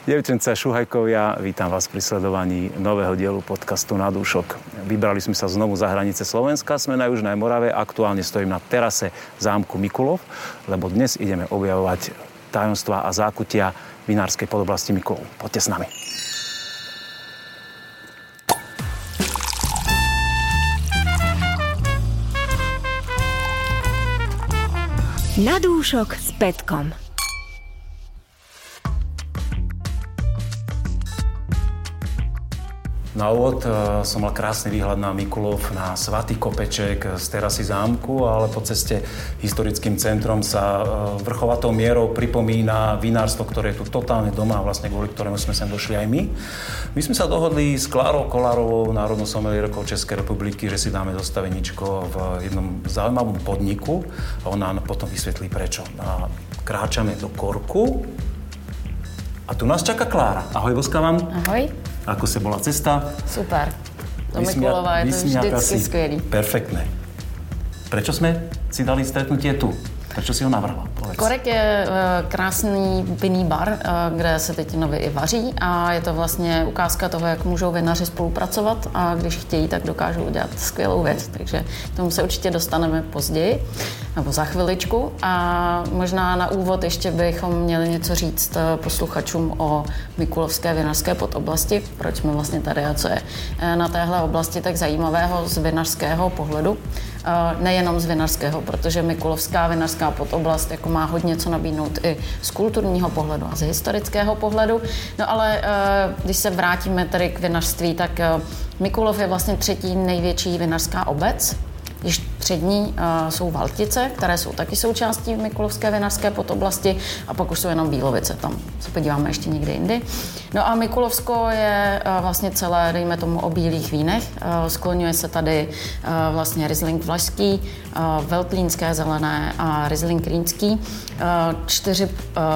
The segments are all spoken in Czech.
Devčence Šuhajkovia, vítam vás pri sledovaní nového dielu podcastu Na dúšok. Vybrali sme sa znovu za hranice Slovenska, sme na Južnej Morave, aktuálne stojím na terase zámku Mikulov, lebo dnes ideme objavovať tajomstva a zákutia vinárskej podoblasti Mikulov. Poďte s nami. Na dúšok s Petkom. Na úvod uh, som mal krásny výhľad na Mikulov, na Svatý kopeček z terasy zámku, ale po ceste historickým centrom sa uh, vrchovatou mierou pripomína vinárstvo, ktoré je tu totálne doma a vlastne kvôli ktorému sme sem došli aj my. My sme sa dohodli s Klárou Kolárovou, národnou somelierkou Českej republiky, že si dáme dostaveničko v jednom zaujímavom podniku a ona nám potom vysvetlí prečo. A kráčame do Korku a tu nás čaká Klára. Ahoj, Boska vám. Ahoj. Ako se bola cesta? Super. Do Mikulova je to vždycky skvělý. Perfektné. Prečo jsme si dali stretnutie tu? Proč si ho navrhla? Povedz. Korek je uh, krásný vinný bar, uh, kde se teď nově i vaří a je to vlastně ukázka toho, jak můžou vinaři spolupracovat a když chtějí, tak dokážou udělat skvělou věc. Takže tomu se určitě dostaneme později nebo za chviličku. A možná na úvod ještě bychom měli něco říct eh, posluchačům o Mikulovské vinařské podoblasti, proč jsme vlastně tady a co je na téhle oblasti tak zajímavého z vinařského pohledu. Nejenom z vinařského, protože Mikulovská vinařská podoblast jako má hodně co nabídnout i z kulturního pohledu a z historického pohledu. No ale eh, když se vrátíme tedy k vinařství, tak eh, Mikulov je vlastně třetí největší vinařská obec když před ní uh, jsou Valtice, které jsou taky součástí Mikulovské vinařské podoblasti a pak už jsou jenom Bílovice, tam se podíváme ještě někdy jindy. No a Mikulovsko je uh, vlastně celé, dejme tomu, o bílých vínech. Uh, skloňuje se tady vlastně Riesling vlašský, Veltlínské zelené a Riesling rýnský. Čtyři,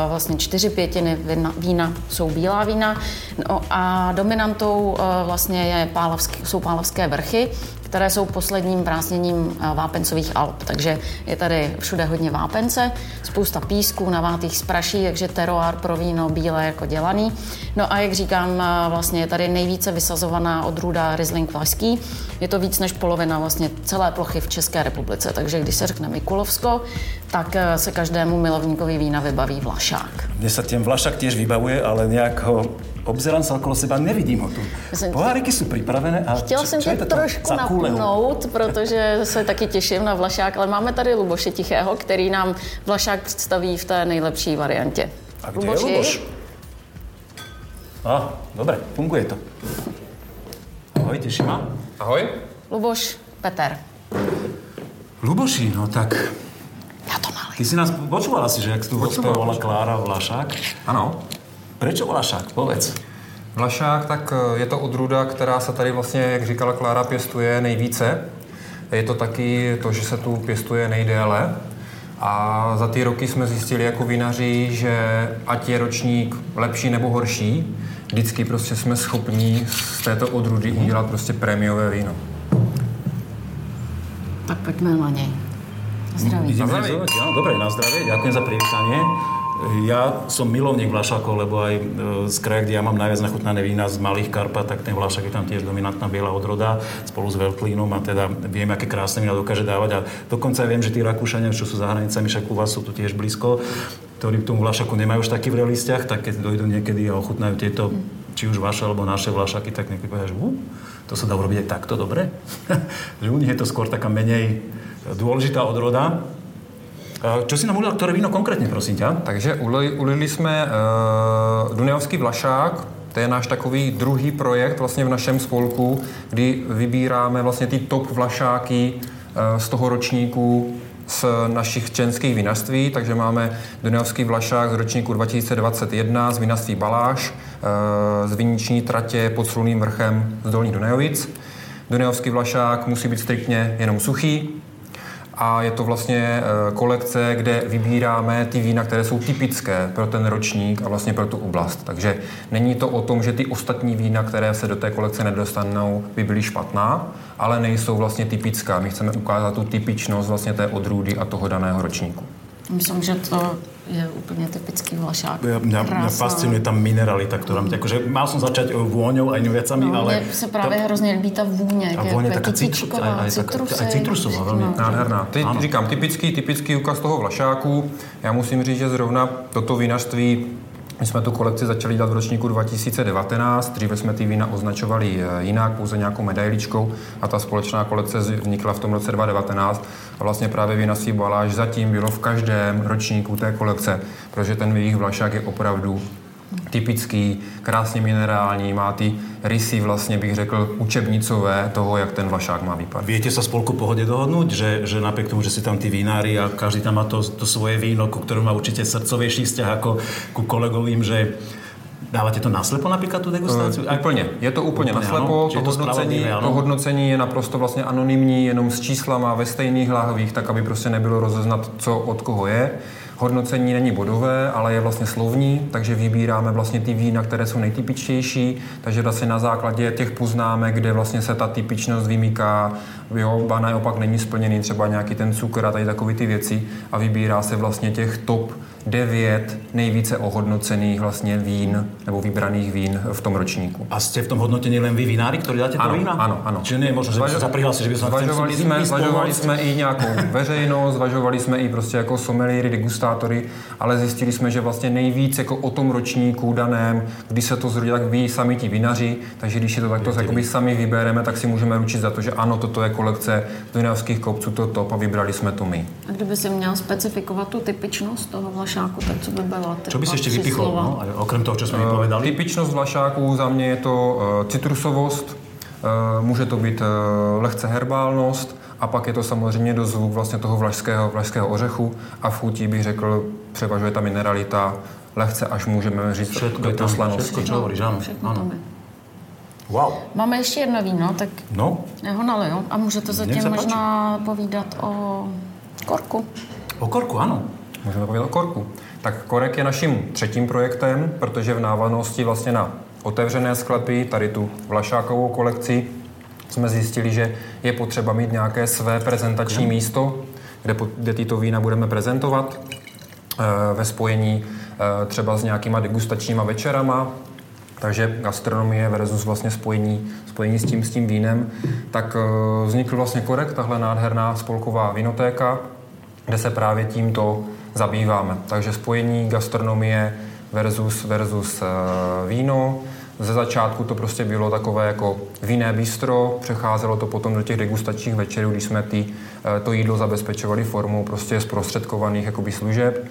vlastně čtyři pětiny vína, vína jsou bílá vína no a dominantou vlastně je pálavské, jsou pálavské vrchy, které jsou posledním vrásněním eh, vápencových Alp. Takže je tady všude hodně vápence, spousta písku, navátých z praší, takže teroár pro víno bílé jako dělaný. No a jak říkám, eh, vlastně je tady nejvíce vysazovaná odrůda Riesling Vlašský. Je to víc než polovina vlastně celé plochy v České republice. Takže když se řekne Mikulovsko, tak eh, se každému milovníkovi vína vybaví Vlašák. Mně se těm Vlašák těž vybavuje, ale nějak ho obzerám sa okolo seba, nevidím ho tu. Poháriky jsou připravené. A Chtěla jsem tě trošku napnout, protože se taky těším na Vlašák, ale máme tady Luboše Tichého, který nám Vlašák představí v té nejlepší variantě. A kde Luboši? je Luboš? A, ah, dobré, funguje to. Ahoj, těším. Ahoj. Luboš, Peter. Luboši, no tak... Já to nalej. Ty si nás počúvala si, že jak tu volá Klára Vlašák? Ano. Proč Vlašák? Povedz. Vlašák, tak eh, je to odrůda, která se tady vlastně, jak říkala Klára, pěstuje nejvíce. Je to taky to, že se tu pěstuje nejdéle. A za ty roky jsme zjistili jako vinaři, že ať je ročník lepší nebo horší, vždycky prostě jsme schopni z této odrůdy udělat prostě prémiové víno. Tak pojďme na něj. Na zdraví. Na zdraví. Dobre, na zdraví. Ďakujem za privítanie. Ja som milovník Vlašakov, lebo aj e, z kraja, kde ja mám najviac nachutnané vína z Malých Karpat, tak ten Vlašak je tam tiež dominantná biela odroda spolu s Veltlínom a teda viem, aké krásne vína dokáže dávať a dokonca viem, že tí Rakúšania, čo sú za hranicami, však u vás sú tu tiež blízko, ktorí k tomu Vlašaku nemajú už taký vrelý vzťah, tak keď dojdú niekedy a ochutnajú tieto či už vaše alebo naše Vlašaky, tak niekedy povedia, že uh, to sa dá urobiť aj takto dobre. že u nich je to skôr taká menej dôležitá odroda, Co si nám udělal, které víno konkrétně, prosím tě? Takže ulili jsme uh, Dunajovský vlašák, to je náš takový druhý projekt vlastně v našem spolku, kdy vybíráme vlastně ty top vlašáky uh, z toho ročníku z našich členských vinařství, takže máme Dunajovský vlašák z ročníku 2021 z vinařství Baláš, uh, z viniční tratě pod Sluným vrchem z Dolních Dunajovic. Dunajovský vlašák musí být striktně jenom suchý, a je to vlastně eh, kolekce, kde vybíráme ty vína, které jsou typické pro ten ročník a vlastně pro tu oblast. Takže není to o tom, že ty ostatní vína, které se do té kolekce nedostanou, by byly špatná, ale nejsou vlastně typická. My chceme ukázat tu typičnost vlastně té odrůdy a toho daného ročníku. Myslím, že to je úplně typický vlašák. Ja, mňa, mňa fascinuje tá mineralita, ktorá mm. akože mal som začať vôňou a inými vecami, no, ale... Mně se právě to... hrozně líbí ta vůně, a vůně taká citrusová, aj, aj citrusová, veľmi. Nádherná. Teď ano. říkám, typický, typický ukaz toho vlašáku. Já musím říct, že zrovna toto vinařství my jsme tu kolekci začali dělat v ročníku 2019, dříve jsme ty vína označovali eh, jinak, pouze nějakou medailičkou a ta společná kolekce vznikla v tom roce 2019 a vlastně právě vína si baláž zatím bylo v každém ročníku té kolekce, protože ten jejich vlašák je opravdu typický, krásně minerální, má ty rysy vlastně bych řekl učebnicové toho, jak ten vlašák má vypadat. Viete sa spolku pohodě dohodnout, že, že napriek tomu, že si tam ty vínári a každý tam má to, to svoje víno, ku ktorému má určitě srdcovější vzťah ako ku kolegovým, že Dáváte to naslepo například tu degustaci? Uh, úplně. Je to úplně, úplně naslepo. To, to, hodnocení, to hodnocení je naprosto vlastně anonymní, jenom s číslama ve stejných lahvích, tak aby prostě nebylo rozeznat, co od koho je. Hodnocení není bodové, ale je vlastně slovní, takže vybíráme vlastně ty vína, které jsou nejtypičtější, takže vlastně na základě těch poznámek, kde vlastně se ta typičnost vymýká, jo, ba naopak není splněný třeba nějaký ten cukr a tady takové ty věci a vybírá se vlastně těch top devět nejvíce ohodnocených vlastně vín nebo vybraných vín v tom ročníku. A jste v tom hodnotení len vy vinári, kteří dáte ano, to vína? Ano, ano. Čiže nie je možno, že se prihlásit, že by zvažovali jsme, zvažovali jsme i nějakou veřejnost, zvažovali jsme i prostě jako someliery, degustátory, ale zjistili jsme, že vlastně nejvíc jako o tom ročníku daném, když se to zrodí, tak ví sami ti vinaři, takže když je to takto jakoby sami vybereme, tak si můžeme ručit za to, že ano, toto je kolekce Dunajských kopců, to top a vybrali jsme to my. A kdyby si měl specifikovat tu typičnost toho vlašáku, tak co by bylo? Co by si ještě vypichol, no? okrem toho, co jsme uh, vypovedali? Typičnost vlašáků za mě je to uh, citrusovost, uh, může to být uh, lehce herbálnost, a pak je to samozřejmě do zvuk vlastně toho vlašského, vlašského ořechu a v chutí bych řekl, převažuje ta mineralita, lehce až můžeme říct všetko do poslanosti. Všechno, čo hovoríš, ano. ano. Wow. Máme ještě jedno víno, tak no. já ho naliju a můžete zatím možná povídat o korku. O korku, ano. Můžeme povídat o korku. Tak korek je naším třetím projektem, protože v návaznosti vlastně na otevřené sklepy, tady tu Vlašákovou kolekci, jsme zjistili, že je potřeba mít nějaké své prezentační místo, kde, kde tyto vína budeme prezentovat eh, ve spojení eh, třeba s nějakýma degustačníma večerama, takže gastronomie versus vlastně spojení, spojení s tím, s tím vínem, tak eh, vznikl vlastně Korek, tahle nádherná spolková vinotéka, kde se právě tímto zabýváme. Takže spojení gastronomie versus, versus víno, ze začátku to prostě bylo takové jako vinné bistro, přecházelo to potom do těch degustačních večerů, když jsme ty, eh, to jídlo zabezpečovali formou prostě zprostředkovaných jakoby služeb.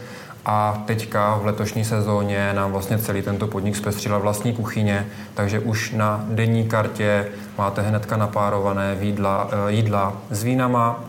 A teďka v letošní sezóně nám vlastně celý tento podnik zpestřila vlastní kuchyně, takže už na denní kartě máte hnedka napárované jídla, eh, jídla s vínama,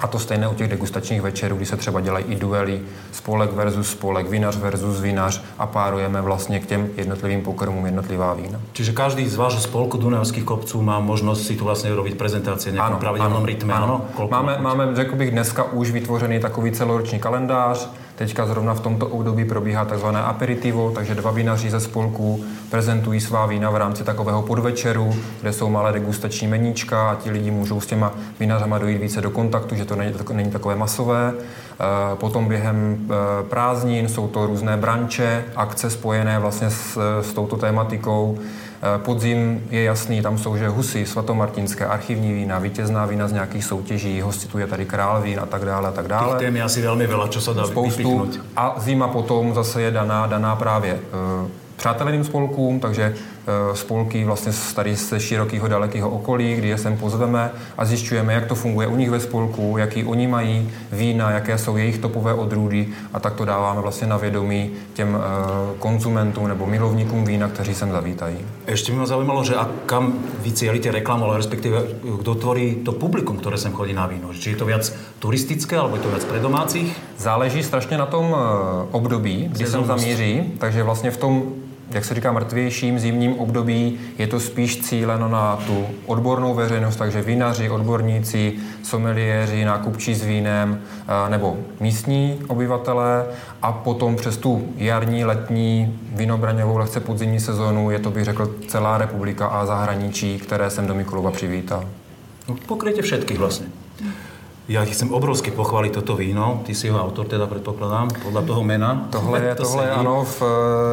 a to stejné u těch degustačních večerů, kdy se třeba dělají i duely, spolek versus spolek, vinař versus vinař a párujeme vlastně k těm jednotlivým pokrmům jednotlivá vína. Čiže každý z vášho spolku Dunajských kopců má možnost si tu vlastně robiť prezentaci v ano, pravidelnom rytme. Ano. ano. Máme, máme, řekl bych, dneska už vytvořený takový celoroční kalendář, Teďka zrovna v tomto období probíhá tzv. aperitivo, takže dva vinaři ze spolků prezentují svá vína v rámci takového podvečeru, kde jsou malé degustační meníčka a ti lidi můžou s těma vinařama dojít více do kontaktu, že to není, není takové masové. Eh, potom během eh, prázdnin jsou to různé branče, akce spojené vlastně s, s touto tématikou. Eh, podzim je jasný, tam jsou že husy, svatomartinské, archivní vína, vítězná vína z nějakých soutěží, hostituje tady král vín a tak dále a tak dále. Těch je asi velmi veľa, čo se dá Spoustu. A zima potom zase je daná, daná právě uh, přáteleným spolkům, takže Eh, spolky vlastně tady ze širokého dalekého okolí, kdy je sem pozveme a zjišťujeme, jak to funguje u nich ve spolku, jaký oni mají vína, jaké jsou jejich topové odrůdy a tak to dáváme vlastně na vědomí těm eh, konzumentům nebo milovníkům vína, kteří sem zavítají. Ještě mě zajímalo, že a kam vy cílíte reklamu, ale respektive kdo tvorí to publikum, které sem chodí na víno? Či je to víc turistické, alebo je to víc pre domácích? Záleží strašně na tom eh, období, kdy sem zamíří, takže vlastně v tom jak se říká, mrtvějším zimním období je to spíš cíleno na tu odbornou veřejnost, takže vinaři, odborníci, someliéři, nákupčí s vínem nebo místní obyvatelé a potom přes tu jarní, letní, vinobraňovou, lehce podzimní sezonu je to, bych řekl, celá republika a zahraničí, které jsem do Mikulova přivítá. No, pokryjte všetky vlastně. Ja ti chcem obrovsky pochváliť toto víno. Ty si ho autor, teda predpokladám, podľa toho mena. Tohle je, to tohle je ano, v uh,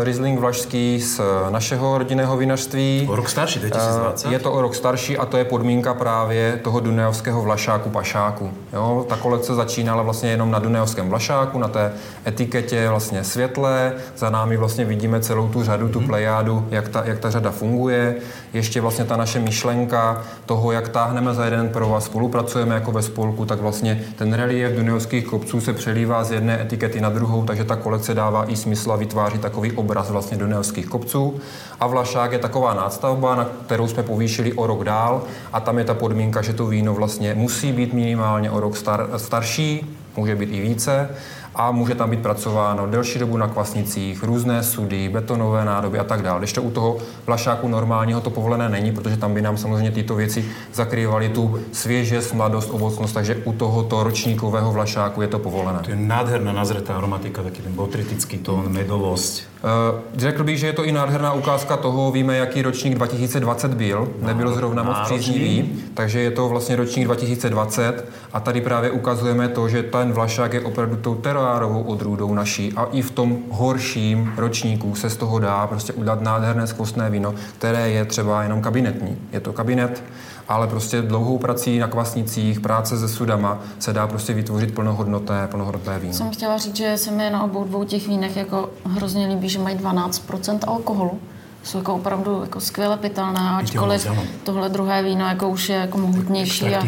Riesling Vlašský z našeho rodinného vinařství. O rok starší, 2020? Uh, je to o rok starší a to je podmínka právě toho Dunajovského Vlašáku Pašáku. Jo, ta kolekce začínala vlastně jenom na Dunajovském Vlašáku, na té etiketě vlastně světlé. Za námi vlastně vidíme celou tu řadu, tu mhm. plejádu, jak ta, jak ta řada funguje. Ještě vlastně ta naše myšlenka toho, jak táhneme za jeden pro vás, spolupracujeme jako ve spolku, tak vlastně ten relief dunajovských kopců se přelívá z jedné etikety na druhou, takže ta kolekce dává i smysl a vytváří takový obraz vlastně dunajovských kopců. A Vlašák je taková nástavba, na kterou jsme povýšili o rok dál a tam je ta podmínka, že to víno vlastně musí být minimálně o rok star, starší, může být i více a může tam být pracováno delší dobu na kvasnicích, různé sudy, betonové nádoby a tak dále. Když to u toho vlašáku normálního to povolené není, protože tam by nám samozřejmě tyto věci zakrývaly tu svěžest, mladost, ovocnost, takže u tohoto ročníkového vlašáku je to povolené. To je nádherná nazretá aromatika, taký ten botritický tón, medovosť. Uh, řekl bych, že je to i nádherná ukázka toho, víme, jaký ročník 2020 byl, nebyl zrovna moc příznivý, takže je to vlastně ročník 2020 a tady právě ukazujeme to, že ten vlašák je opravdu tou terárovou odrůdou naší a i v tom horším ročníku se z toho dá prostě udělat nádherné skvostné víno, které je třeba jenom kabinetní. Je to kabinet, ale prostě dlouhou prací na kvasnicích, práce se sudama se dá prostě vytvořit plnohodnotné, plnohodnotné víno. Jsem chtěla říct, že se mi na obou dvou těch vínech jako hrozně líbí, že mají 12% alkoholu. Jsou jako opravdu jako skvěle pitelné, ačkoliv tohle druhé víno jako už je jako mohutnější a,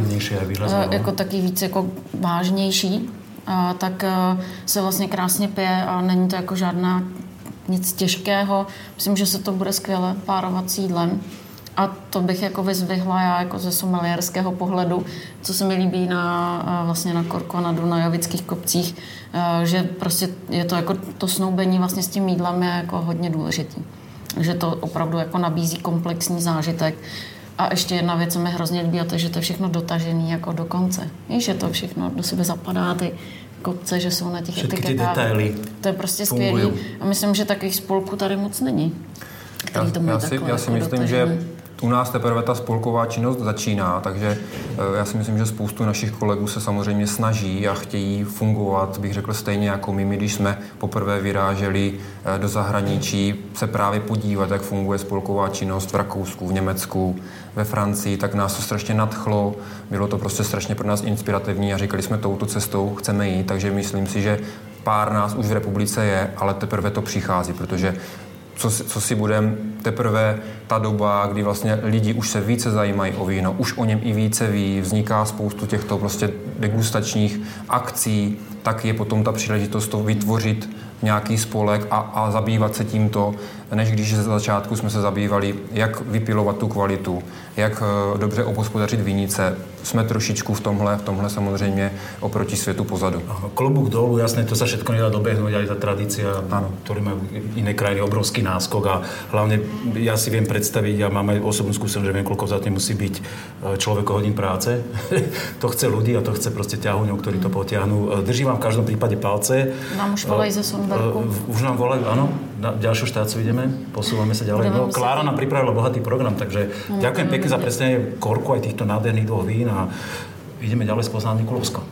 a jako taky víc jako vážnější, tak a, se vlastně krásně pije a není to jako žádná nic těžkého. Myslím, že se to bude skvěle párovat s jídlem. A to bych jako vyzvihla já jako ze somalierského pohledu, co se mi líbí na, vlastně na Korko, na Dunajovických kopcích, že prostě je to jako to snoubení vlastně s tím jídlem je jako hodně důležitý. Že to opravdu jako nabízí komplexní zážitek. A ještě jedna věc, co mi hrozně líbí, a to je, že to je všechno dotažený jako do konce. Víš, že to všechno do sebe zapadá, ty kopce, že jsou na těch Všetky etiketách. detaily To je prostě skvělé. A myslím, že takových spolků tady moc není. Já, já, si, já si jako myslím, dotažený. že u nás teprve ta spolková činnost začíná, takže eh, já si myslím, že spoustu našich kolegů se samozřejmě snaží a chtějí fungovat, bych řekl stejně jako my, my když jsme poprvé vyráželi eh, do zahraničí se právě podívat, jak funguje spolková činnost v Rakousku, v Německu, ve Francii, tak nás to strašně nadchlo, bylo to prostě strašně pro nás inspirativní a říkali jsme touto cestou chceme jít, takže myslím si, že pár nás už v republice je, ale teprve to přichází, protože co, co si budeme, teprve ta doba, kdy vlastně lidi už se více zajímají o víno, už o něm i více ví, vzniká spoustu těchto prostě degustačních akcí, tak je potom ta příležitost to vytvořit nějaký spolek a, a zabývat se tímto, než když ze začátku jsme se zabývali, jak vypilovat tu kvalitu, jak eh, dobře obospodařit vinice. Jsme trošičku v tomhle, v tomhle samozřejmě oproti světu pozadu. Klobúk dolu, jasné, to sa všetko nedá dobehnúť, aj tá tradícia, ano. ktoré majú iné krajiny, obrovský náskok a hlavne ja si viem predstaviť, ja mám aj osobnú skúsenosť, že viem, koľko za tým musí byť eh, človek hodín práce. to chce ľudí a to chce proste ťahuňov, ktorí to potiahnú. Eh, drží vám v každom prípade palce. Nám už volají ze Sunberku. Už nám volajú, áno. Na ďalšiu štáciu ideme, posúvame sa ďalej. No, Klára nám pripravila bohatý program, takže mm. ďakujem pekne za predstavenie korku aj týchto nádherných dvoch vín a ideme ďalej spoznať Mikulovsko.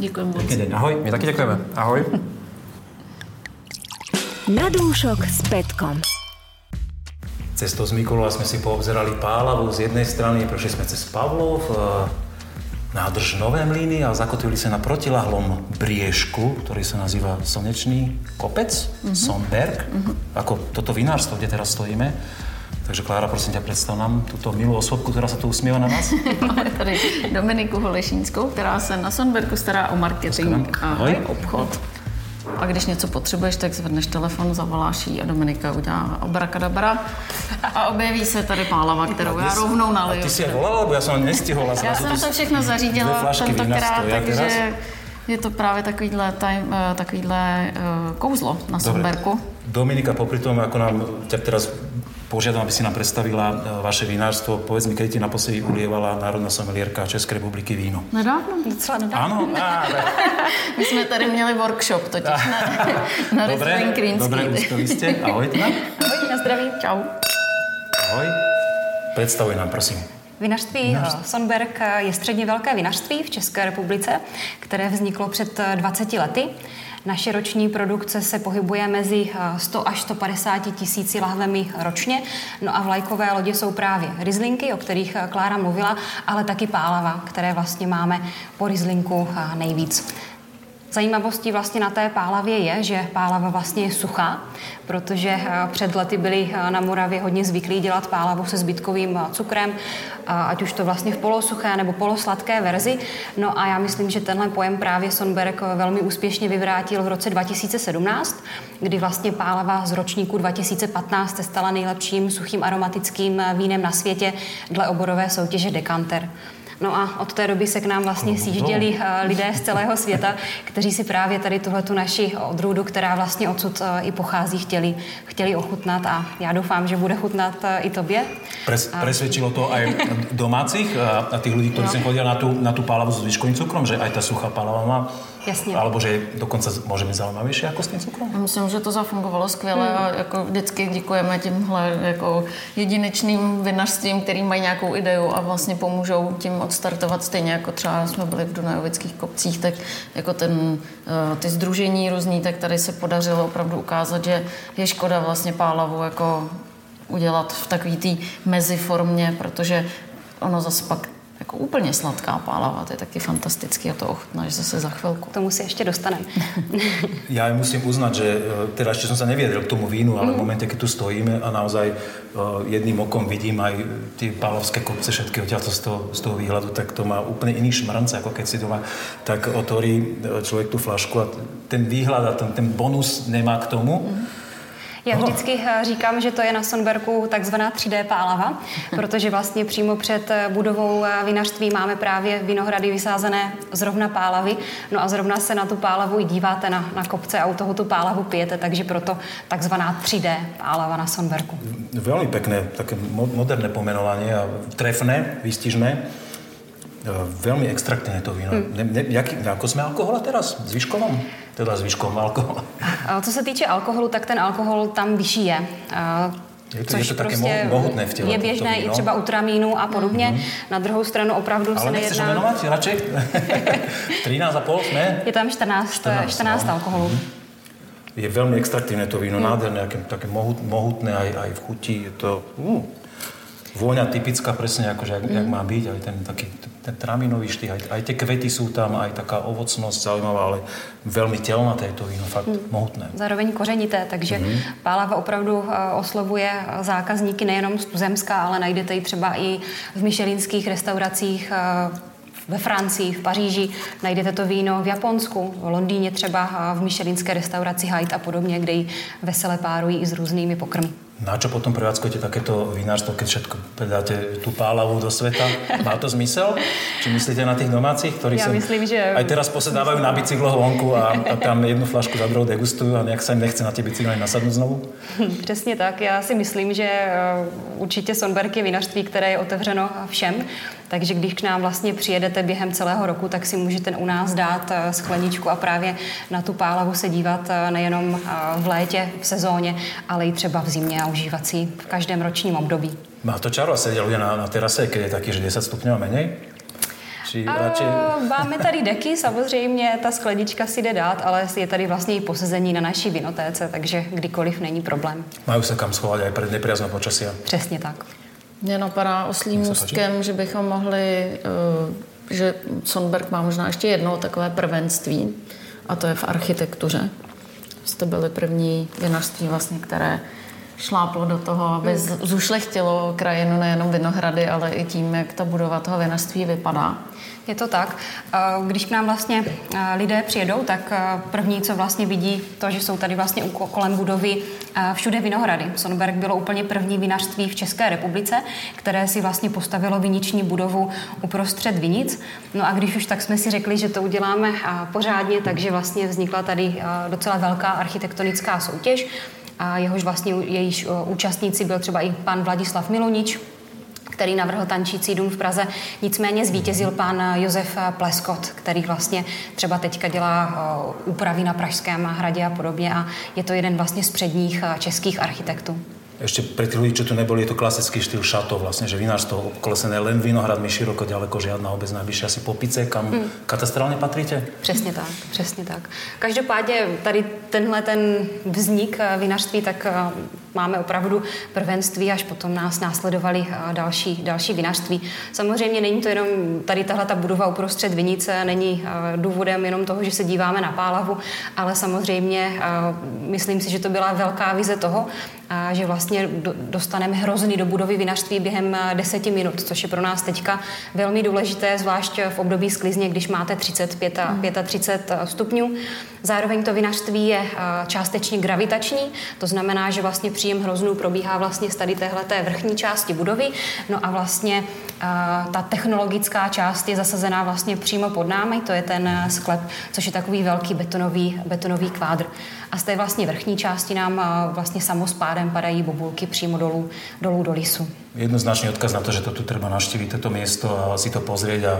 Ďakujem moc. Pekný deň, ahoj. My taky ďakujeme. Ahoj. Na dúšok s Petkom. Cestou z Mikulova sme si poobzerali Pálavu z jednej strany, prešli sme cez Pavlov, nádrž Nové mlyny a zakotvili sa na protilahlom briežku, ktorý sa nazýva Slnečný kopec, mm-hmm. Sonberg, mm-hmm. ako toto vinárstvo, kde teraz stojíme. Takže Klára, prosím ťa, predstav nám túto milú osobku, ktorá sa tu usmieva na nás. Máme tady Dominiku Holešínskou, která se na Sonberku stará o marketing a obchod. A když něco potřebuješ, tak zvedneš telefon, zavoláš jí a Dominika udělá obrakadabra a objeví se tady pálava, kterou já rovnou naliju. A ty si je volala, bo já jsem nestěhovala. Já jsem to všechno zařídila tentokrát, takže je to právě takovýhle, time, eh, takovýhle uh, kouzlo na Sonberku. Dominika, popri tom, ako nám ťa teraz požiadam, aby si nám predstavila e, vaše vinárstvo. Povedz mi, kedy ti naposledy ulievala Národná somelierka České republiky víno? Nedávno, docela nedávno. Áno? Á, My jsme tady měli workshop totiž na, na Dobre, dobre, uspeli ste. Ahoj, teda. Ahoj, na zdraví, čau. Ahoj. Predstavuj nám, prosím. Vinařství Vinařství. Sonberg je středně velké vinařství v České republice, které vzniklo před 20 lety. Naše roční produkce se pohybuje mezi 100 až 150 tisíci lahvemi ročně. No a vlajkové lodě jsou právě rizlinky, o kterých Klára mluvila, ale taky pálava, které vlastně máme po rizlinku nejvíc. Zajímavostí vlastně na té pálavě je, že pálava vlastně je suchá, protože eh, před lety byli eh, na Moravě hodně zvyklí dělat pálavu se zbytkovým eh, cukrem, ať už to vlastně v polosuché nebo polosladké verzi. No a já myslím, že tenhle pojem právě Sonberg velmi úspěšně vyvrátil v roce 2017, kdy vlastně pálava z ročníku 2015 se stala nejlepším suchým aromatickým vínem na světě dle oborové soutěže Decanter. No a od té doby se k nám vlastně sjížděli eh, lidé z celého světa, kteří si právě tady tuhle tu naši odrůdu, která vlastně odsud eh, i pochází, chtěli, chtěli ochutnat a já doufám, že bude chutnat eh, i tobě. Pres, presvedčilo to aj domácich a, a tých ľudí, ktorí no. sem chodia na tú, na tú pálavu s výškovým cukrom, že aj tá suchá pálava má Jasně. Alebo že dokonce může být zajímavější jako s tím cukrem? Myslím, že to zafungovalo skvěle hmm. a jako vždycky děkujeme tímhle jako jedinečným vinařstvím, který mají nějakou ideu a vlastně pomůžou tím odstartovat stejně jako třeba jsme byli v Dunajovických kopcích, tak jako ten, eh, ty združení různý, tak tady se podařilo opravdu ukázat, že je škoda vlastně pálavu jako udělat v takové té meziformě, protože ono zase pak jako úplně sladká pálava, to je taky fantastický a to ochutnáš zase za chvilku. K tomu si ještě dostaneme. Já musím uznat, že eh, teda ještě jsem se nevěděl k tomu vínu, ale mm. v momentě, když tu stojíme a naozaj eh, jedným okom vidím aj ty pálovské kopce všetky odtiaľto z toho, z toho výhledu, tak to má úplně jiný šmrnc, jako keď si doma tak otvorí eh, člověk tu flašku a ten výhled a ten, ten bonus nemá k tomu. Mm já vždycky eh, říkám, že to je na Sonberku takzvaná 3D pálava, protože vlastně přímo před eh, budovou eh, vinařství máme právě vinohrady vysázené zrovna pálavy, no a zrovna se na tu pálavu i díváte na, na kopce a u toho tu pálavu pijete, takže proto takzvaná 3D pálava na Sonberku. Velmi pěkné, také moderné pomenování a trefné, výstižné. Velmi extraktné to víno. Hmm. Ne, ne, jaký, jako jsme alkohol teraz? S výškovom? Teda s výškou alkoholu. Co se týče alkoholu, tak ten alkohol tam vyšší je. Je to, Což je to také prostě mohutné v těle. Je běžné i třeba u tramínu a podobně. Mm-hmm. Na druhou stranu opravdu Ale se nejedná... Ale nechceš radšej? 13,5 jsme? Je tam 14, 14, 14 no. alkoholů. Mm-hmm. Je velmi extraktívne to víno, mm. nádherné, také mohutné aj, aj v chuti. Je to... Uh vôňa typická presne, akože, jak, mm. jak má byť, aj ten taký ten traminový štých, aj, aj tie kvety sú tam, aj taká ovocnosť zaujímavá, ale veľmi telnaté to víno, fakt mm. mohutné. Zároveň kořenité, takže mm. pálava opravdu eh, oslovuje zákazníky nejenom z Tuzemska, ale najdete ji třeba i v myšelinských restauracích eh, ve Francii, v Paříži, najdete to víno v Japonsku, v Londýně třeba eh, v myšelinské restauraci Hyde a podobně, kde ji vesele párují i s různými pokrmy. Na čo potom prevádzkujete takéto vinárstvo, keď všetko predáte tú pálavu do sveta? Má to zmysel? Či myslíte na tých domácich, ktorí ja sa myslím, že... aj teraz posedávajú na bicykloch vonku a, a tam jednu flašku za druhou degustujú a nejak sa im nechce na tie bicykly nasadnout znovu? Přesně tak. Já si myslím, že eh, určitě Sonberg je vinařství, které je otevřeno všem. Takže když k nám vlastně přijedete během celého roku, tak si můžete u nás dát eh, skleničku a právě na tu pálavu se dívat eh, nejenom v létě, v sezóně, ale i třeba v zimě si v každém ročním období. Má to čaro sedět lidé na, na terase, když je taky, že 10 stupňů a méně? Či radši... Máme tady deky, samozřejmě ta sklenička si jde dát, ale je tady vlastně i posezení na naší vinotéce, takže kdykoliv není problém. Mají se kam schovat i před nepriaznou počasí. Přesně tak. Mě napadá oslým můstkem, že bychom mohli, eh, že Sonberg má možná ještě jedno takové prvenství, a to je v architektuře. Jste byli první vinařství, vlastně, které šláplo do toho, aby zušlechtilo krajinu nejenom Vinohrady, ale i tím, jak ta budova toho vinařství vypadá. Je to tak. Když k nám vlastně lidé přijedou, tak první, co vlastně vidí, to, že jsou tady vlastně kolem budovy všude vinohrady. Sonberg bylo úplně první vinařství v České republice, které si vlastně postavilo viniční budovu uprostřed vinic. No a když už tak jsme si řekli, že to uděláme pořádně, takže vlastně vznikla tady docela velká architektonická soutěž, a jehož vlastně jejíž účastníci byl třeba i pan Vladislav Milonič, který navrhl tančící dům v Praze. Nicméně zvítězil pan Josef Pleskot, který vlastně třeba teďka dělá úpravy na Pražském hradě a podobně a je to jeden vlastně z předních českých architektů. Ešte pre tých ľudí, čo tu neboli, je to klasický štýl šato vlastne, že vinárstvo obkolesené len vinohradmi široko, ďaleko žiadna obec najbližšia asi Popice, kam mm. katastrálně patríte? Přesně tak, přesně tak. Každopádně tady tenhle ten vznik eh, vinařství, tak eh, máme opravdu prvenství, až potom nás následovali eh, další, další vinařství. Samozřejmě není to jenom tady tahle ta budova uprostřed vinice, není důvodem jenom toho, že se díváme na Pálavu, ale samozřejmě myslím si, že to byla velká vize toho, že vlastně dostaneme hrozny do budovy vinařství během deseti minut, což je pro nás teďka velmi důležité, zvlášť v období sklizně, když máte 35 a 35 stupňů. Zároveň to vinařství je částečně gravitační, to znamená, že vlastně příjem hroznů probíhá vlastně z tady téhleté vrchní části budovy, no a vlastně ta technologická část je zasazená vlastně přímo pod námi, to je ten sklep, což je takový velký betonový, betonový kvádr. A z té vlastně vrchní části nám vlastně samospádem padají bobulky přímo dolů, dolů do lisu. Jednoznačný odkaz na to, že to tu treba navštíviť, toto miesto a si to pozrieť a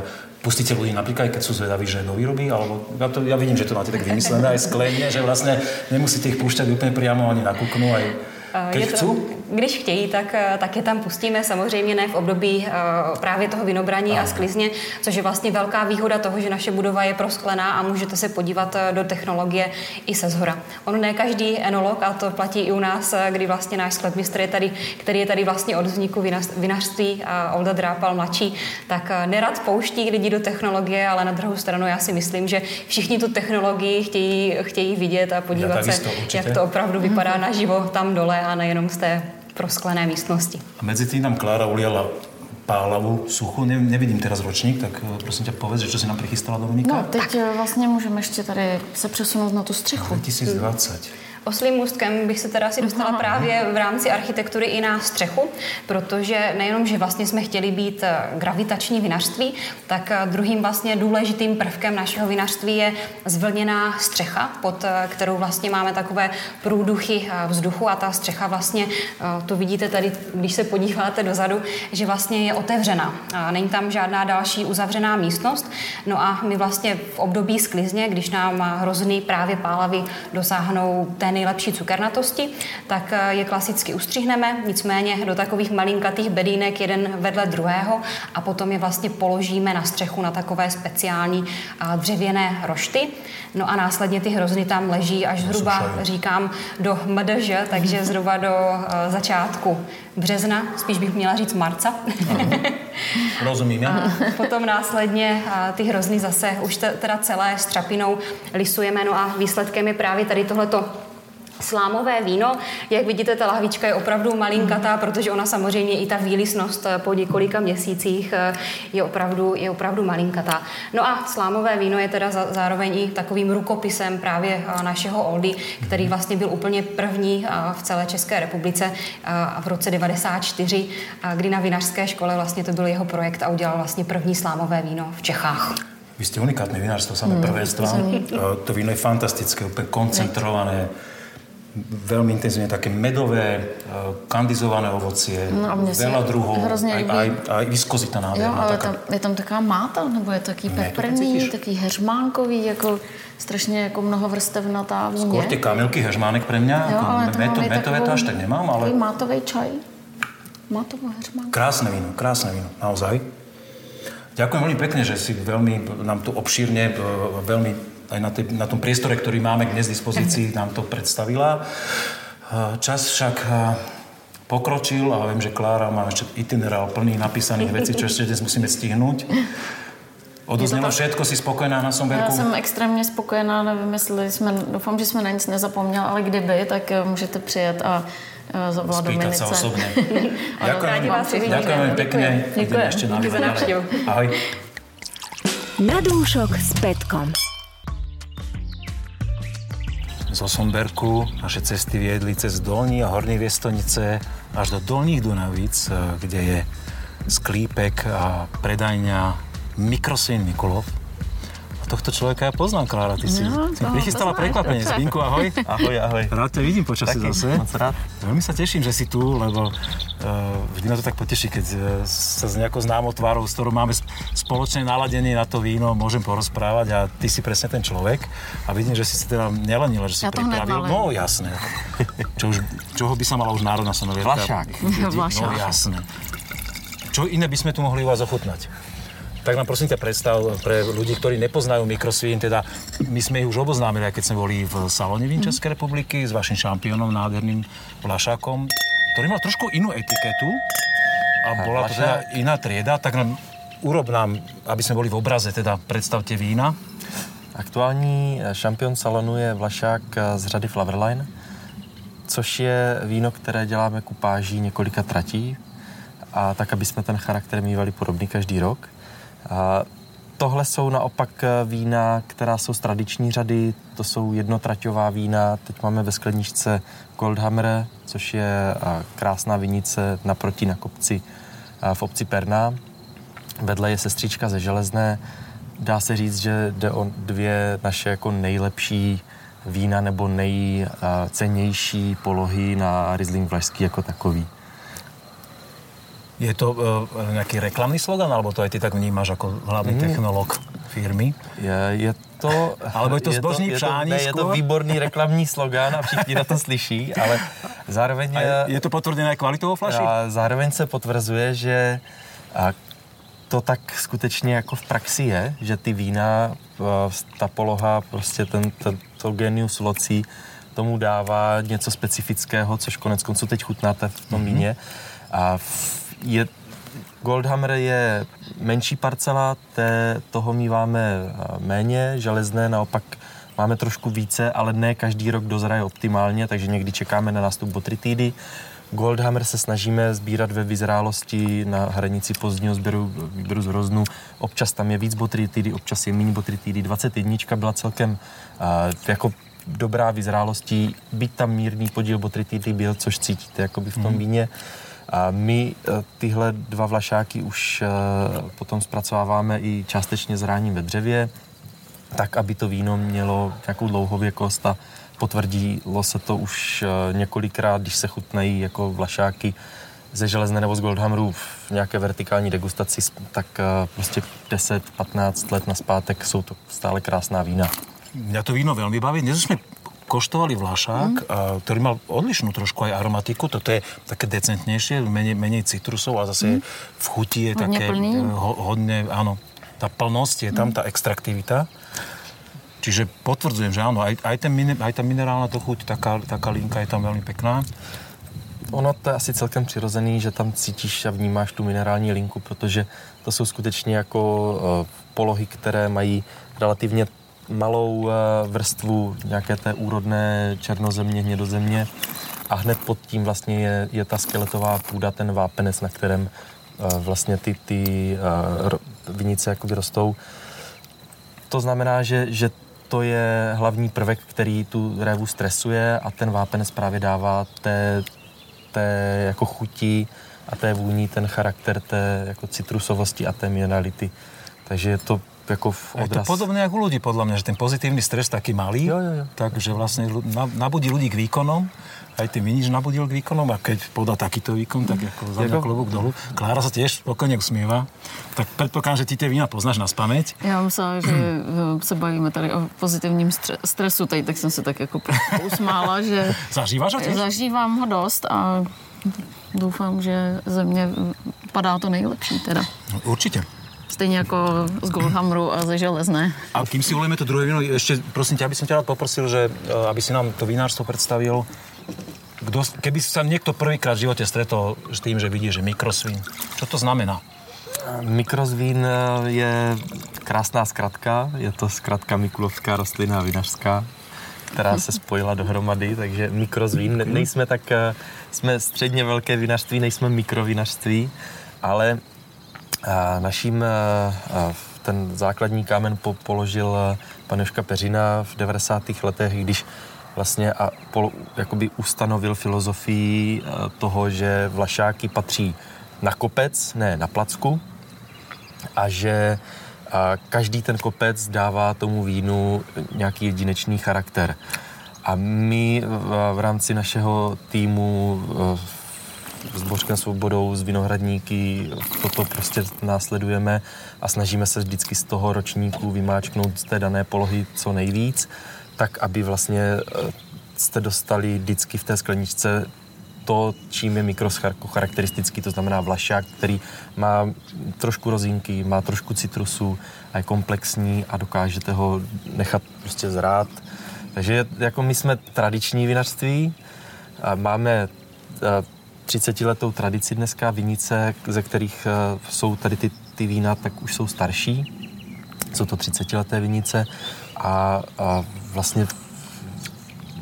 pustíte ľudí napríklad, keď sú zvedaví, že do výroby, alebo ja, to, ja vidím, že to máte tak vymyslené aj sklenie, že vlastne nemusíte ich púšťať úplne priamo, ani nakúknú aj keď je to, chcú? Když chtějí, tak, eh, tak je tam pustíme, samozřejmě ne v období uh, právě toho vinobraní a sklizně, což je vlastně velká výhoda toho, že naše budova je prosklená a můžete se podívat eh, do technologie i se zhora. On ne každý enolog, a to platí i u nás, kdy vlastně náš sklepmistr je tady, který je tady vlastně od vzniku vinařství, a Olda Drápal mladší, tak nerad pouští lidi do technologie, ale na druhou stranu já si myslím, že všichni tu technologii chtějí, chtějí vidět a podívat se, jak to opravdu vypadá naživo tam dole a nejenom z té prosklené místnosti. A mezi tím nám Klára uliala pálavu, suchu. Ne, nevidím teraz ročník, tak eh, prosím tě povedz, že co si nám přichystala Dominika? No, teď tak. Eh, vlastně můžeme ještě tady se přesunout na tu střechu. 2020. Oslým můstkem bych se teda asi dostala právě v rámci architektury i na střechu, protože nejenom, že vlastně jsme chtěli být eh, gravitační vinařství, tak eh, druhým vlastně důležitým prvkem našeho vinařství je zvlněná střecha, pod eh, kterou vlastně máme takové průduchy vzduchu a ta střecha vlastně, to vidíte tady, když se podíváte dozadu, že vlastně je otevřená. Není tam žádná další uzavřená místnost. No a my vlastně v období sklizně, když nám hrozný právě pálavy dosáhnou té nejlepší cukernatosti, tak eh, je klasicky ustřihneme, nicméně do takových malinkatých bedínek jeden vedle druhého a potom je vlastně položíme na střechu na takové speciální dřevěné rošty. No a následně ty hrozny tam leží až zhruba, říkám, do MDŽ, takže zhruba do eh, začátku března, spíš bych měla říct marca. Rozumím, já. Potom následně ty hrozny zase už teda celé s trapinou lisujeme, no a výsledkem je právě tady tohleto Slámové víno, jak vidíte, ta lahvička je opravdu malinkatá, protože ona samozřejmě i ta výlisnost eh, po několika měsících eh, je opravdu, je opravdu malinkatá. No a slámové víno je teda zároveň i takovým rukopisem právě eh, našeho Oldy, který vlastně byl úplně první v celé České republice v roce 94, kdy na vinařské škole vlastně to byl jeho projekt a udělal vlastně první slámové víno v Čechách. Vy jste unikátní vinařstvo, samé mm, prvenstva. To víno je fantastické, úplně koncentrované veľmi intenzívne také medové, eh, kandizované ovocie, no a veľa druhov, hrozně aj, aj, aj viskozita nádherná. Jo, ale taká... tam, je tam taká máta, nebo je taký peprný, taký heřmánkový, jako strašně jako mnohovrstevnatá vůně. Skôr tie kamilky heřmánek pre mňa, jo, ale to meto, metové to až tak nemám, ale... mátový čaj. Mátová heřmánka. Krásne víno, krásne víno, naozaj. Ďakujem veľmi pekne, že si veľmi nám tu obšírne, eh, veľmi aj na, tej, na tom priestore, ktorý máme dnes v dispozícii, nám to predstavila. Čas však pokročil a viem, že Klára má ešte itinerál plný napísaných vecí, čo ešte dnes musíme stihnúť. Odoznelo všetko, si spokojená na Somberku? Já jsem extrémně spokojená, nevím, jestli jsme, doufám, že jsme na nic nezapomněli, ale kdyby, tak eh, můžete přijet a uh, zavolat Dominice. sa osobne. ďakujem, ďakujem pekne. Ďakujem. Ešte Díky za Ahoj. Na dúšok s Petkom z Osonberku naše cesty viedli cez Dolní a Horní Viestonice až do Dolních Dunavíc, eh, kde je sklípek a predajňa Mikrosyn Mikulov. Tohto človeka ja poznám, Klára. Ty si, No, toho prichystala prekvapenie. Spinku, ahoj. Ahoj, ahoj. Rád ťa vidím počasí Taky, zase. moc rád. Veľmi sa teším, že si tu, lebo uh, vždy ma to tak poteší, keď uh, sa s nejakou známou tvárou, s ktorou máme sp- spoločné naladenie na to víno, môžem porozprávať a ty si presne ten človek. A vidím, že si si teda nelenila, že si Ja pripravil. No jasné. Čo už, čoho by sa mala už národná chytiť? Vlašák. No jasné. Čo iné by sme tu mohli u vás ochutnať? Tak nám prosím ťa predstav pre ľudí, ktorí nepoznajú mikrosvín, teda my sme ich už oboznámili, keď sme boli v salóne vín Českej republiky s vašim šampiónom, nádherným Vlašákom, ktorý mal trošku inú etiketu a bola to teda Vlašák. iná trieda, tak nám urob nám, aby sme boli v obraze, teda predstavte vína. Aktuální eh, šampion salonu je Vlašák eh, z řady Flavorline, což je víno, které děláme kupáží několika tratí a tak, aby jsme ten charakter mývali podobný každý rok. Tohle jsou naopak eh, vína, která jsou z tradiční řady, to jsou jednotraťová vína. Teď máme ve skleničce Goldhammer, což je eh, krásná vinice naproti na kopci eh, v obci Perná. Vedle je sestřička ze Železné. Dá se říct, že jde o dvě naše jako nejlepší vína nebo nejcennější polohy na Riesling Vlašský jako takový. Je to uh, nejaký reklamný slogan, alebo to aj ty tak vnímaš ako hlavný Mm. technolog firmy? Je, je to... Alebo je to zbožný je to, přání ne, je to výborný reklamní slogan a všichni na to slyší, ale zároveň... A je, je to potvrdené aj kvalitou flaši? A zároveň se potvrzuje, že a to tak skutečně jako v praxi je, že ty vína, a, ta poloha, prostě ten, ten to genius locí tomu dává něco specifického, což konec konců teď chutnáte v tom víně. A v, je, Goldhammer je menší parcela, té, toho míváme a, méně, železné naopak máme trošku více, ale ne každý rok dozraje optimálně, takže někdy čekáme na nástup botritidy. Goldhammer se snažíme sbírat ve vyzrálosti na hranici pozdního sběru, výběru z hroznu. Občas tam je víc botritidy, občas je méně botritidy. 21 byla celkem uh, jako dobrá vyzrálostí, byť tam mírný podíl botritidy byl, což cítíte jakoby v tom víně. A my eh, tyhle dva vlašáky už eh, potom zpracováváme i částečně zráním ve dřevě, tak, aby to víno mělo nějakou dlouhověkost a potvrdilo se to už eh, několikrát, když se chutnají jako vlašáky ze železné nebo z Goldhammeru v nějaké vertikální degustaci, tak prostě 10-15 let naspátek jsou to stále krásná vína. Mňa to víno veľmi baví. Dnes už sme koštovali vlašák, Mhm. a, ktorý mal odlišnú trošku aj aromatiku. Toto je také decentnejšie, menej, menej citrusov a zase v chuti je. Hodne také plný. e, ho, hodne, áno, tá plnosť je tam, tá extraktivita. Čiže potvrdzujem, že áno, aj, aj, ten, mine- aj tá minerálna to chuť, taká, taká linka je tam veľmi pekná. Ono to je asi celkem přirozený, že tam cítíš a vnímáš tu minerální linku, protože to jsou skutečně jako uh, polohy, které mají relativně malou uh, vrstvu nějaké té úrodné černozemě, hnědozemě a hned pod tím vlastně je, je ta skeletová půda, ten vápenec, na kterém uh, vlastně ty, ty ro- vinice jakoby rostou. To znamená, že, že to je hlavní prvek, který tu révu stresuje a ten vápenec právě dává té, té jako chutí a té vůní ten charakter té jako citrusovosti a té minerality. Takže je to jako v Je to odraz. podobné ako u ľudí, podľa mňa, že ten pozitívny stres taký malý, Jo, jo, jo. takže vlastne na- nabudí ľudí k výkonom, aj ty vinič nabudil k výkonom a keď podá takýto výkon, tak ako za Jako- klobúk dolu. Klára sa tiež spokojne usmieva, tak predpokladám, že ty tie vína poznáš na spameť. Já myslela, že eh, se bavíme tady o pozitivním stre- stresu, tady tak jsem se tak jako usmála, že Zažívaš ho tiež? zažívám ho dost a doufám, že ze mě padá to nejlepší teda. No, Určite. Stejně jako z Goldhammeru a ze Železné. A kým si ulejeme to druhé víno, ešte prosím ťa, aby som ťa rád poprosil, že e, aby si nám to vinárstvo predstavil. Kdo, keby sa niekto prvýkrát v živote stretol s tým, že vidí, že mikrosvín, čo to znamená? Mikrozvín eh, je krásná zkratka, je to zkratka Mikulovská rostlina vinařská, která se spojila dohromady, takže mikrozvín. Ne- Nejsme tak, eh, jsme středně velké vinařství, nejsme mikrovinařství, ale eh, naším, eh, ten základní kámen po, položil eh, pan Peřina v 90. letech, když vlastně a polo, jakoby ustanovil filozofii eh, toho, že vlašáky patří na kopec, ne na placku, a že a každý ten kopec dává tomu vínu nějaký jedinečný charakter. A my v rámci našeho týmu s Bořkem Svobodou, s Vinohradníky, toto prostě následujeme a snažíme se vždycky z toho ročníku vymáčknout z té dané polohy co nejvíc, tak aby vlastně eh, jste dostali vždycky v té skleničce to, čím je mikroscharko charakteristický, to znamená vlašák, který má trošku rozínky, má trošku citrusu a je komplexní a dokážete ho nechat prostě zrát. Takže jako my jsme tradiční vinařství, a máme 30 letou tradici dneska, vinice, ze kterých jsou tady ty, ty vína, tak už jsou starší. Jsou to 30 leté vinice a, a vlastně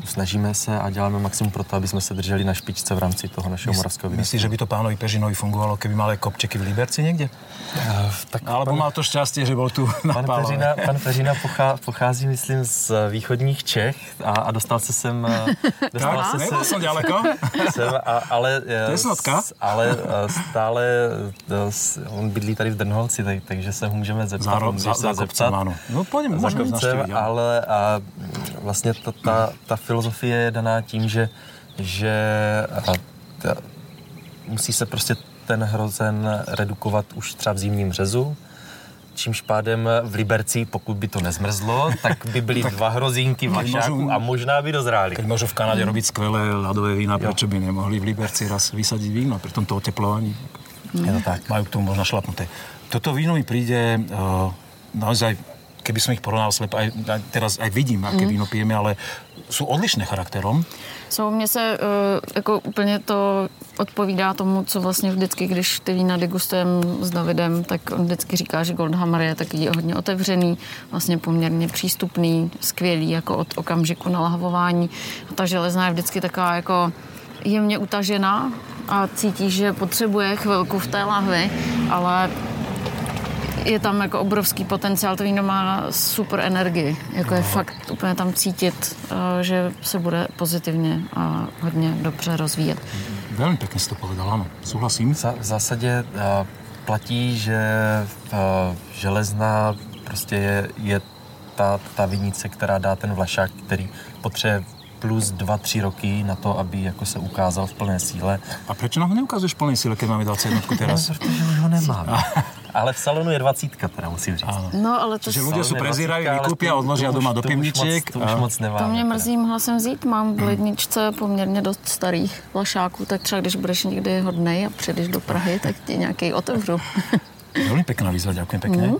snažíme se a děláme maximum pro to, aby jsme se drželi na špičce v rámci toho našeho moravského vína. Myslíš, že by to pánovi Pežinovi fungovalo, keby mal kopčeky v Liberci někde? Uh, tak Alebo pan, mal to šťastie, že byl tu na pan Peřina, pan Peřina pochá, pochází, myslím, z východních Čech a, a dostal se sem... Eh, dostal tak, se nebyl jsem daleko. Sem, a, ale, eh, to je snotka. Ale stále on bydlí tady v Drnholci, tak, takže se ho můžeme zeptat. Záro, za, za, za kopcem, ano. No pojďme, můžeme ale a vlastně ta, ta, ta filozofie je daná tím, že, že ta, musí se prostě ten hrozen redukovat už třeba v zimním řezu, čímž pádem v Liberci, pokud by to nezmrzlo, tak by byly dva hrozínky vlašáků a možná by dozráli. Keď můžu v Kanadě robit skvělé ladové vína, proč by nemohli v Liberci raz vysadit víno pri tomto oteplovaní? Je to tak. Majú k tomu možná šlapnuté. Toto víno mi přijde uh, naozaj keby som ich porovnal slepo, aj, aj teraz aj vidím, aké mm. víno pijeme, ale jsou odlišné charakterom. Jsou, mně se uh, jako úplně to odpovídá tomu, co vlastně vždycky, když ty vína degustujeme s Davidem, tak on vždycky říká, že Goldhammer je taky hodně otevřený, vlastně poměrně přístupný, skvělý jako od okamžiku nalahování. A ta železná je vždycky taková jako jemně utažená a cítí, že potřebuje chvilku v té lahvi, ale je tam jako obrovský potenciál, to víno má super energii. Jako je fakt úplně tam cítit, eh, že se bude pozitivně a hodně dobře rozvíjet. Velmi pěkně jsi to povedal, ano, souhlasím. V zásadě eh, platí, že eh, železná prostě je, je ta, ta vinice, která dá ten vlašák, který potřebuje plus 2-3 roky na to, aby jako se ukázal v plné síle. A proč nám ho neukazuješ v plné síle, když máme 21 teraz? No, protože už ho nemáme. Ale v salonu je 20, teda musím říct. Ano. No, ale to... Že lidé jsou prezírají, vykoupí a odloží doma do pivniček. To už moc nemáme. To mě mrzí, mohla jsem vzít. Mám v ledničce poměrně dost starých vlašáků, tak třeba když budeš někdy hodnej a přijdeš do Prahy, tak ti nějaký otevřu. Velmi pěkná výzva, děkuji pěkně. Mm.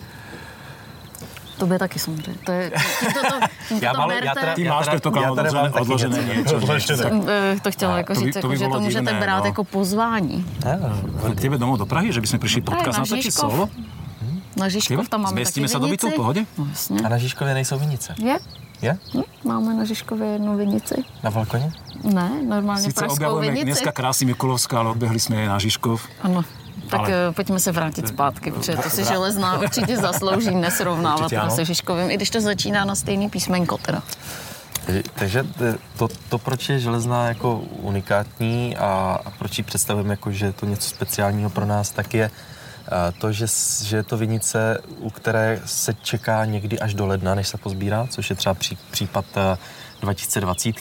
To by taky samozřejmě. To je, tímto to, tímto já, to berte. Já teda, Ty máš to odložené, odložené něco. Jsem to chtěla jako říct, to, jako, že to můžete divné, brát no. jako pozvání. K tebe domů do Prahy, že bychom přišli podcast natočit solo? Na Žižkov tam máme Změstíme se do bytu v pohodě? No, jasně. A na Žižkově nejsou vinice? Je. Je? Hm, máme na Žižkově jednu vinici. Na balkoně? Ne, normálně Sice objavujeme dneska krásný Mikulovská, ale odběhli jsme na Žižkov. Ano. Tak ale... Eh, pojďme se vrátit zpátky, protože to si železná určitě zaslouží nesrovnávat se Žižkovým, i když to začíná na stejný písmenko teda. Takže to, to, proč je železná jako unikátní a, a proč ji představujeme jako, že je to něco speciálního pro nás, tak je eh, to, že, že je to vinice, u které se čeká někdy až do ledna, než se pozbírá, což je třeba pří, případ eh, 2020,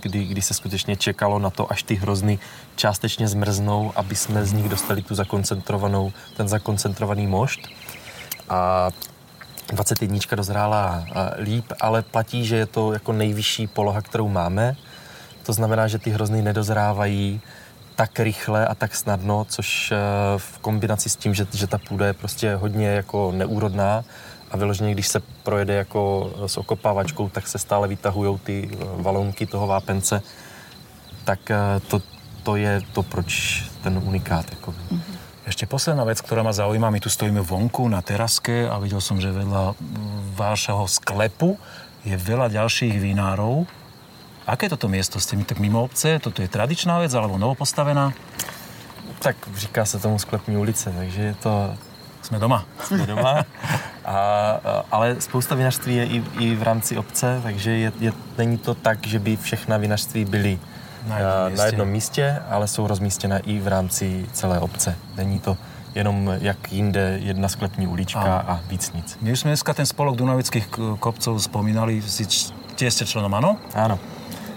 kdy, kdy se skutečně čekalo na to, až ty hrozny částečně zmrznou, aby jsme z nich dostali tu zakoncentrovanou, ten zakoncentrovaný mošt. A 21 dozrála líp, ale platí, že je to jako nejvyšší poloha, kterou máme. To znamená, že ty hrozny nedozrávají tak rychle a tak snadno, což e, v kombinaci s tím, že, že ta půda je prostě hodně jako neúrodná, a vyloženě, když se projede jako s okopávačkou, tak se stále vytahují ty eh, valonky toho vápence, tak eh, to, to je to, proč ten unikát. Jako. Mm-hmm. Ešte posledná vec, ktorá ma zaujíma, my tu stojíme vonku na teraske a videl som, že vedľa vášho sklepu je veľa ďalších vinárov. Aké je toto miesto? Ste mi tak mimo obce? Toto je tradičná vec alebo novopostavená? Tak říká se tomu sklepní ulice, takže je to jsme doma. Jsme doma. A, a, ale spousta vinařství je i, i v rámci obce, takže je, je, není to tak, že by všechna vinařství byly na jednom, na jednom místě, ale jsou rozmístěna i v rámci celé obce. Není to jenom jak jinde jedna sklepní ulička a, a víc nic. My jsme dneska ten spolok Dunavických k- kopcov vzpomínali, si č- tiež ste členom, áno? Ano.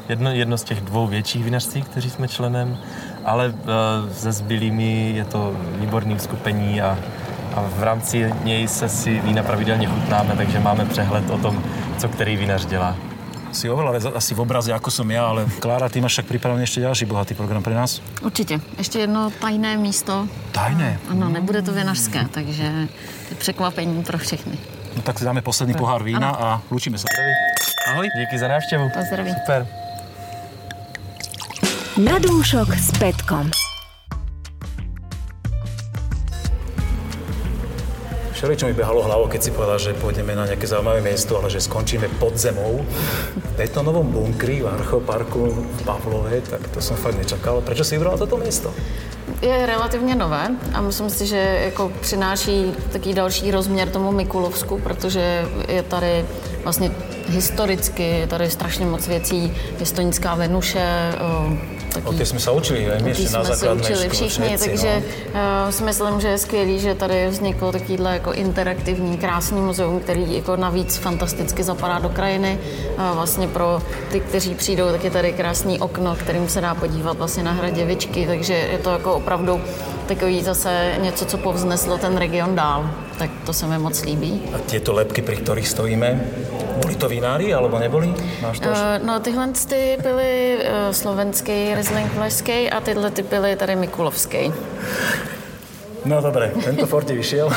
Jedno, jedno z těch dvou větších vinařství, kteří jsme členem, ale uh, se zbylými je to výborný skupení a, a v rámci něj se si vína pravidelně chutnáme, takže máme přehled o tom, co který vinař dělá. Si oveľa asi v obraze, ako som ja, ale Klára, ty máš však pripravený ešte ďalší bohatý program pre nás? Určitě. Ještě jedno tajné místo. Tajné. Ano, nebude to vinařské, takže to je překvapení pro všechny. No tak si dáme posledný pohár vína a lúčime sa. Ahoj. Díky za návštěvu. Pozdraví. Super. Na dúšok s Petkom. Všeličo mi behalo hlavou, keď si povedal, že pôjdeme na nejaké zaujímavé miesto, ale že skončíme pod zemou v betonovom bunkri v Archoparku v Pavlove, tak to som fakt nečakal. Prečo si vybral toto miesto? Je relativně nové a myslím si, že jako přináší taký další rozměr tomu Mikulovsku, protože je tady vlastně historicky, je tady strašně moc věcí, Jestonická Venuše, o, O taký tej sme sa učili Taky ešte na jsme se učili škole. všichni, všetci, takže no. uh, si myslím, že je skvělý, že tady vzniklo takovýhle jako interaktivní, krásný muzeum, který jako navíc fantasticky zapadá do krajiny. Uh, vlastně pro ty, kteří přijdou, tak je tady krásný okno, kterým se dá podívat vlastně na Hraděvičky, takže je to jako opravdu takový zase něco, co povzneslo ten region dál. Tak to se mi moc líbí. A tieto lepky, pri ktorých stojíme, boli to vinári, alebo neboli? Máš to? Uh, no tyhle ty byly uh, slovenský, Riesling Vlašský a tyhle ty byly tady Mikulovský. No dobre, tento Ford ti vyšiel.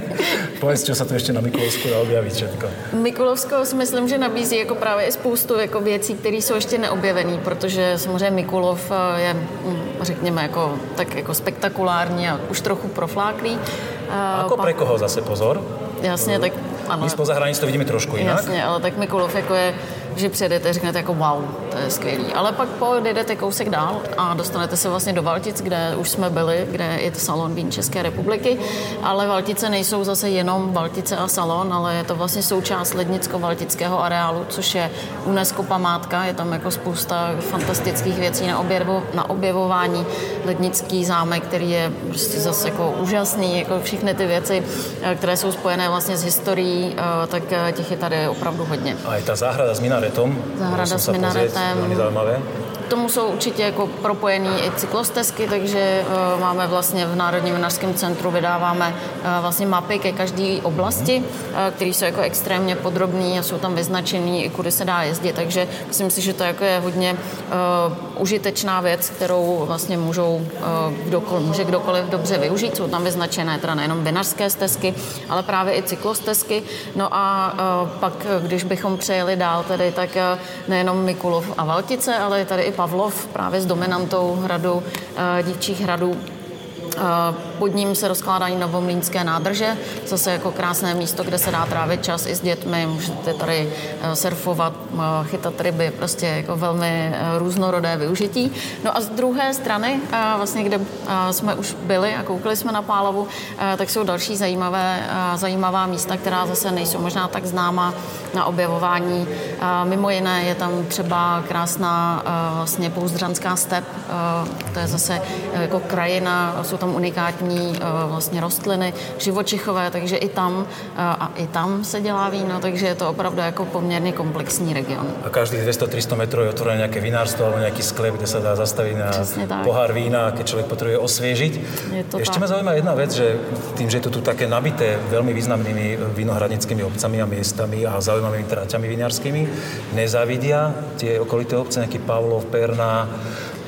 Povedz, čo sa tu ešte na Mikulovsku dá objaviť všetko. Mikulovsko si myslím, že nabízí jako právě i spoustu jako věcí, které jsou ještě neobjevené, protože samozřejmě Mikulov eh, je, mm, řekněme, jako, tak jako spektakulární a už trochu profláklý. Eh, Ako pak- pre koho zase pozor? Jasně, tak ano. My spoza hranic to vidíme trošku inak. Jasně, ale tak Mikulov jako je, že přijedete, řeknete jako wow, to je skvělý. Ale pak pojedete kousek dál a dostanete se vlastně do Valtic, kde už jsme byli, kde je to salon vín České republiky, ale Valtice nejsou zase jenom Valtice a salon, ale je to vlastně součást lednicko-valtického areálu, což je UNESCO památka, je tam jako spousta fantastických věcí na, objevo, na objevování. Lednický zámek, který je prostě zase jako úžasný, jako všechny ty věci, eh, které jsou spojené vlastně s historií, eh, tak eh, těch je tady opravdu hodně. A aj tá záhrada s minaretom. Záhrada Musím s minaretem. Veľmi zaujímavé. Tomu jsou určitě jako propojený i cyklostezky, takže uh, máme vlastně v Národním vinařském centru vydáváme uh, vlastně mapy ke každé oblasti, uh, které jsou jako extrémně podrobné a jsou tam vyznačený, i kudy se dá jezdit, takže myslím si, že to jako je hodně užitečná věc, kterou vlastně můžou kdokoliv, může kdokoliv dobře využít. Jsou tam vyznačené teda nejenom vinařské stezky, ale právě i cyklostezky. No a pak, když bychom přejeli dál tedy, tak nejenom Mikulov a Valtice, ale tady i Pavlov právě s dominantou hradu, uh, dívčích hradů. Eh, Pod ním se rozkládají novomlínské nádrže, zase jako krásné místo, kde se dá trávit čas i s dětmi, můžete tady eh, surfovat, eh, chytat ryby, prostě jako velmi eh, různorodé využití. No a z druhé strany, eh, vlastně kde eh, jsme už byli a koukali jsme na Pálavu, eh, tak jsou další zajímavé, eh, zajímavá místa, která zase nejsou možná tak známa na objevování. Eh, Mimo jiné je tam třeba krásná eh, vlastně pouzdřanská step, eh, to je zase eh, jako krajina, jsou tam unikátní eh, vlastně rostliny, živočichové, takže i tam eh, a i tam se dělá víno, takže je to opravdu jako poměrně komplexní region. A každých 200-300 metrov je otvorené nejaké vinárstvo alebo nejaký sklep, kde sa dá zastaviť na tak. pohár vína, keď človek potrebuje osviežiť. Je to tak. ma zaujíma jedna vec, že tým, že je to tu také nabité veľmi významnými vinohradnickými obcami a miestami a zaujímavými tráťami vinárskými, nezávidia tie okolité obce, nejaký Pavlov, Perná,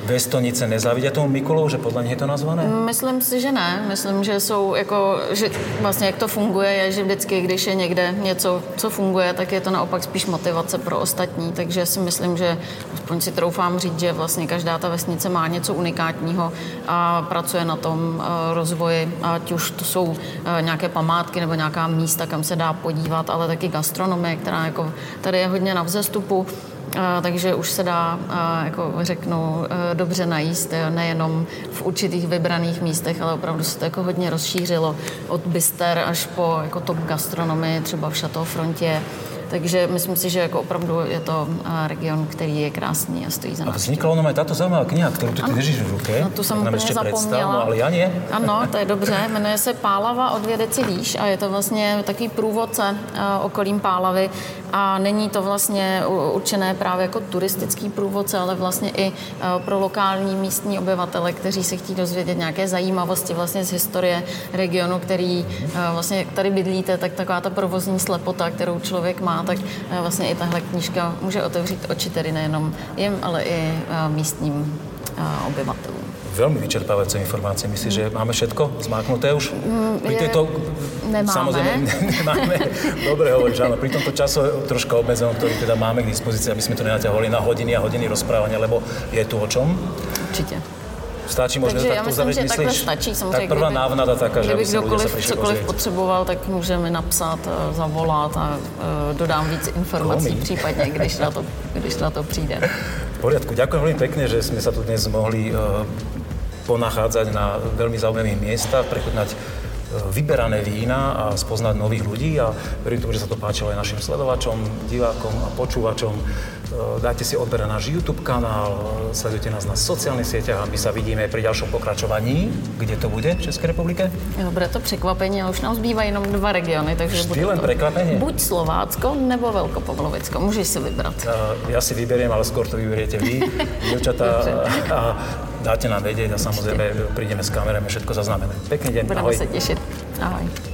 Vestonice, nezávidia tomu Mikulov, že podľa nich je to nazvané? Myslím si, že ne. Myslím, že jsou jako, že vlastně jak to funguje, je, že vždycky, když je někde něco, co funguje, tak je to naopak spíš motivace pro ostatní. Takže si myslím, že aspoň si troufám říct, že vlastně každá ta vesnice má něco unikátního a pracuje na tom eh, rozvoji, ať už to jsou eh, nějaké památky nebo nějaká místa, kam se dá podívat, ale taky gastronomie, která jako tady je hodně na vzestupu. A, takže už se dá, a, jako řeknu, e, dobře najíst, jo, nejenom v určitých vybraných místech, ale opravdu se to jako hodně rozšířilo od byster až po jako top gastronomii, třeba v Chateau Frontier Takže myslím si, že jako opravdu je to eh, region, který je krásný a stojí za A návštěvu. vznikla ono aj táto zaujímavá kniha, ktorú tu ty držíš v ruke. No, tu jsem nám úplně predstav, zapomněla. no ale ja nie. Ano, to je dobře. Jmenuje se Pálava od vědeci výš a je to vlastně takový průvodce okolím Pálavy a není to vlastně určené právě jako turistický průvodce, ale vlastně i eh, pro lokální místní obyvatele, kteří se chtějí dozvědět nějaké zajímavosti vlastně z historie regionu, který eh, vlastně tady bydlíte, tak taková ta provozní slepota, kterou člověk má, tak eh, vlastně i tahle knížka může otevřít oči tedy nejenom jim, ale i místním obyvatelům. Veľmi vyčerpávajúce informácie. Myslíš, že máme všetko zmáknuté už? Pri je- tejto... nemáme. Samozrejme, nemáme. Dobre hovoríš, áno. Pri tomto času troška obmedzenom, ktorý teda máme k dispozícii, aby sme to nenaťahovali na hodiny a hodiny rozprávania, lebo je tu o čom. Určite. Stačí možno Takže já takto myslím, že takhle myslíš? stačí. Samozřejmě, tak prvá návnada taká, že kdyby kdokoliv cokoliv potřeboval, tak může mi napsat, eh, zavolat a eh, dodám víc informací Promiň. případně, když na to, když na to přijde. V poriadku, ďakujem veľmi pekne, že sme sa tu dnes mohli uh, ponachádzať na veľmi zaujímavých miestach, prechutnať uh, vyberané vína a spoznať nových ľudí a verím tomu, že sa to páčilo aj našim sledovačom, divákom a počúvačom. Uh, Dajte si odber na náš YouTube kanál, uh, sledujte nás na sociálnych sieťach, aby sa vidíme pri ďalšom pokračovaní. Kde to bude v Českej republike? Jo, bude to překvapení, ale už nám zbývají jenom dva regiony, takže Vždy bude len to prekvapenie? buď Slovácko nebo Velkopavlovicko. Můžeš si vybrat. Ja si vyberiem, ale skôr to vyberiete vy, dievčatá, a dáte nám vedieť a samozrejme prídeme s kamerami, všetko zaznamenáme. Pekný deň, Budeme ahoj. se těšit. Ahoj.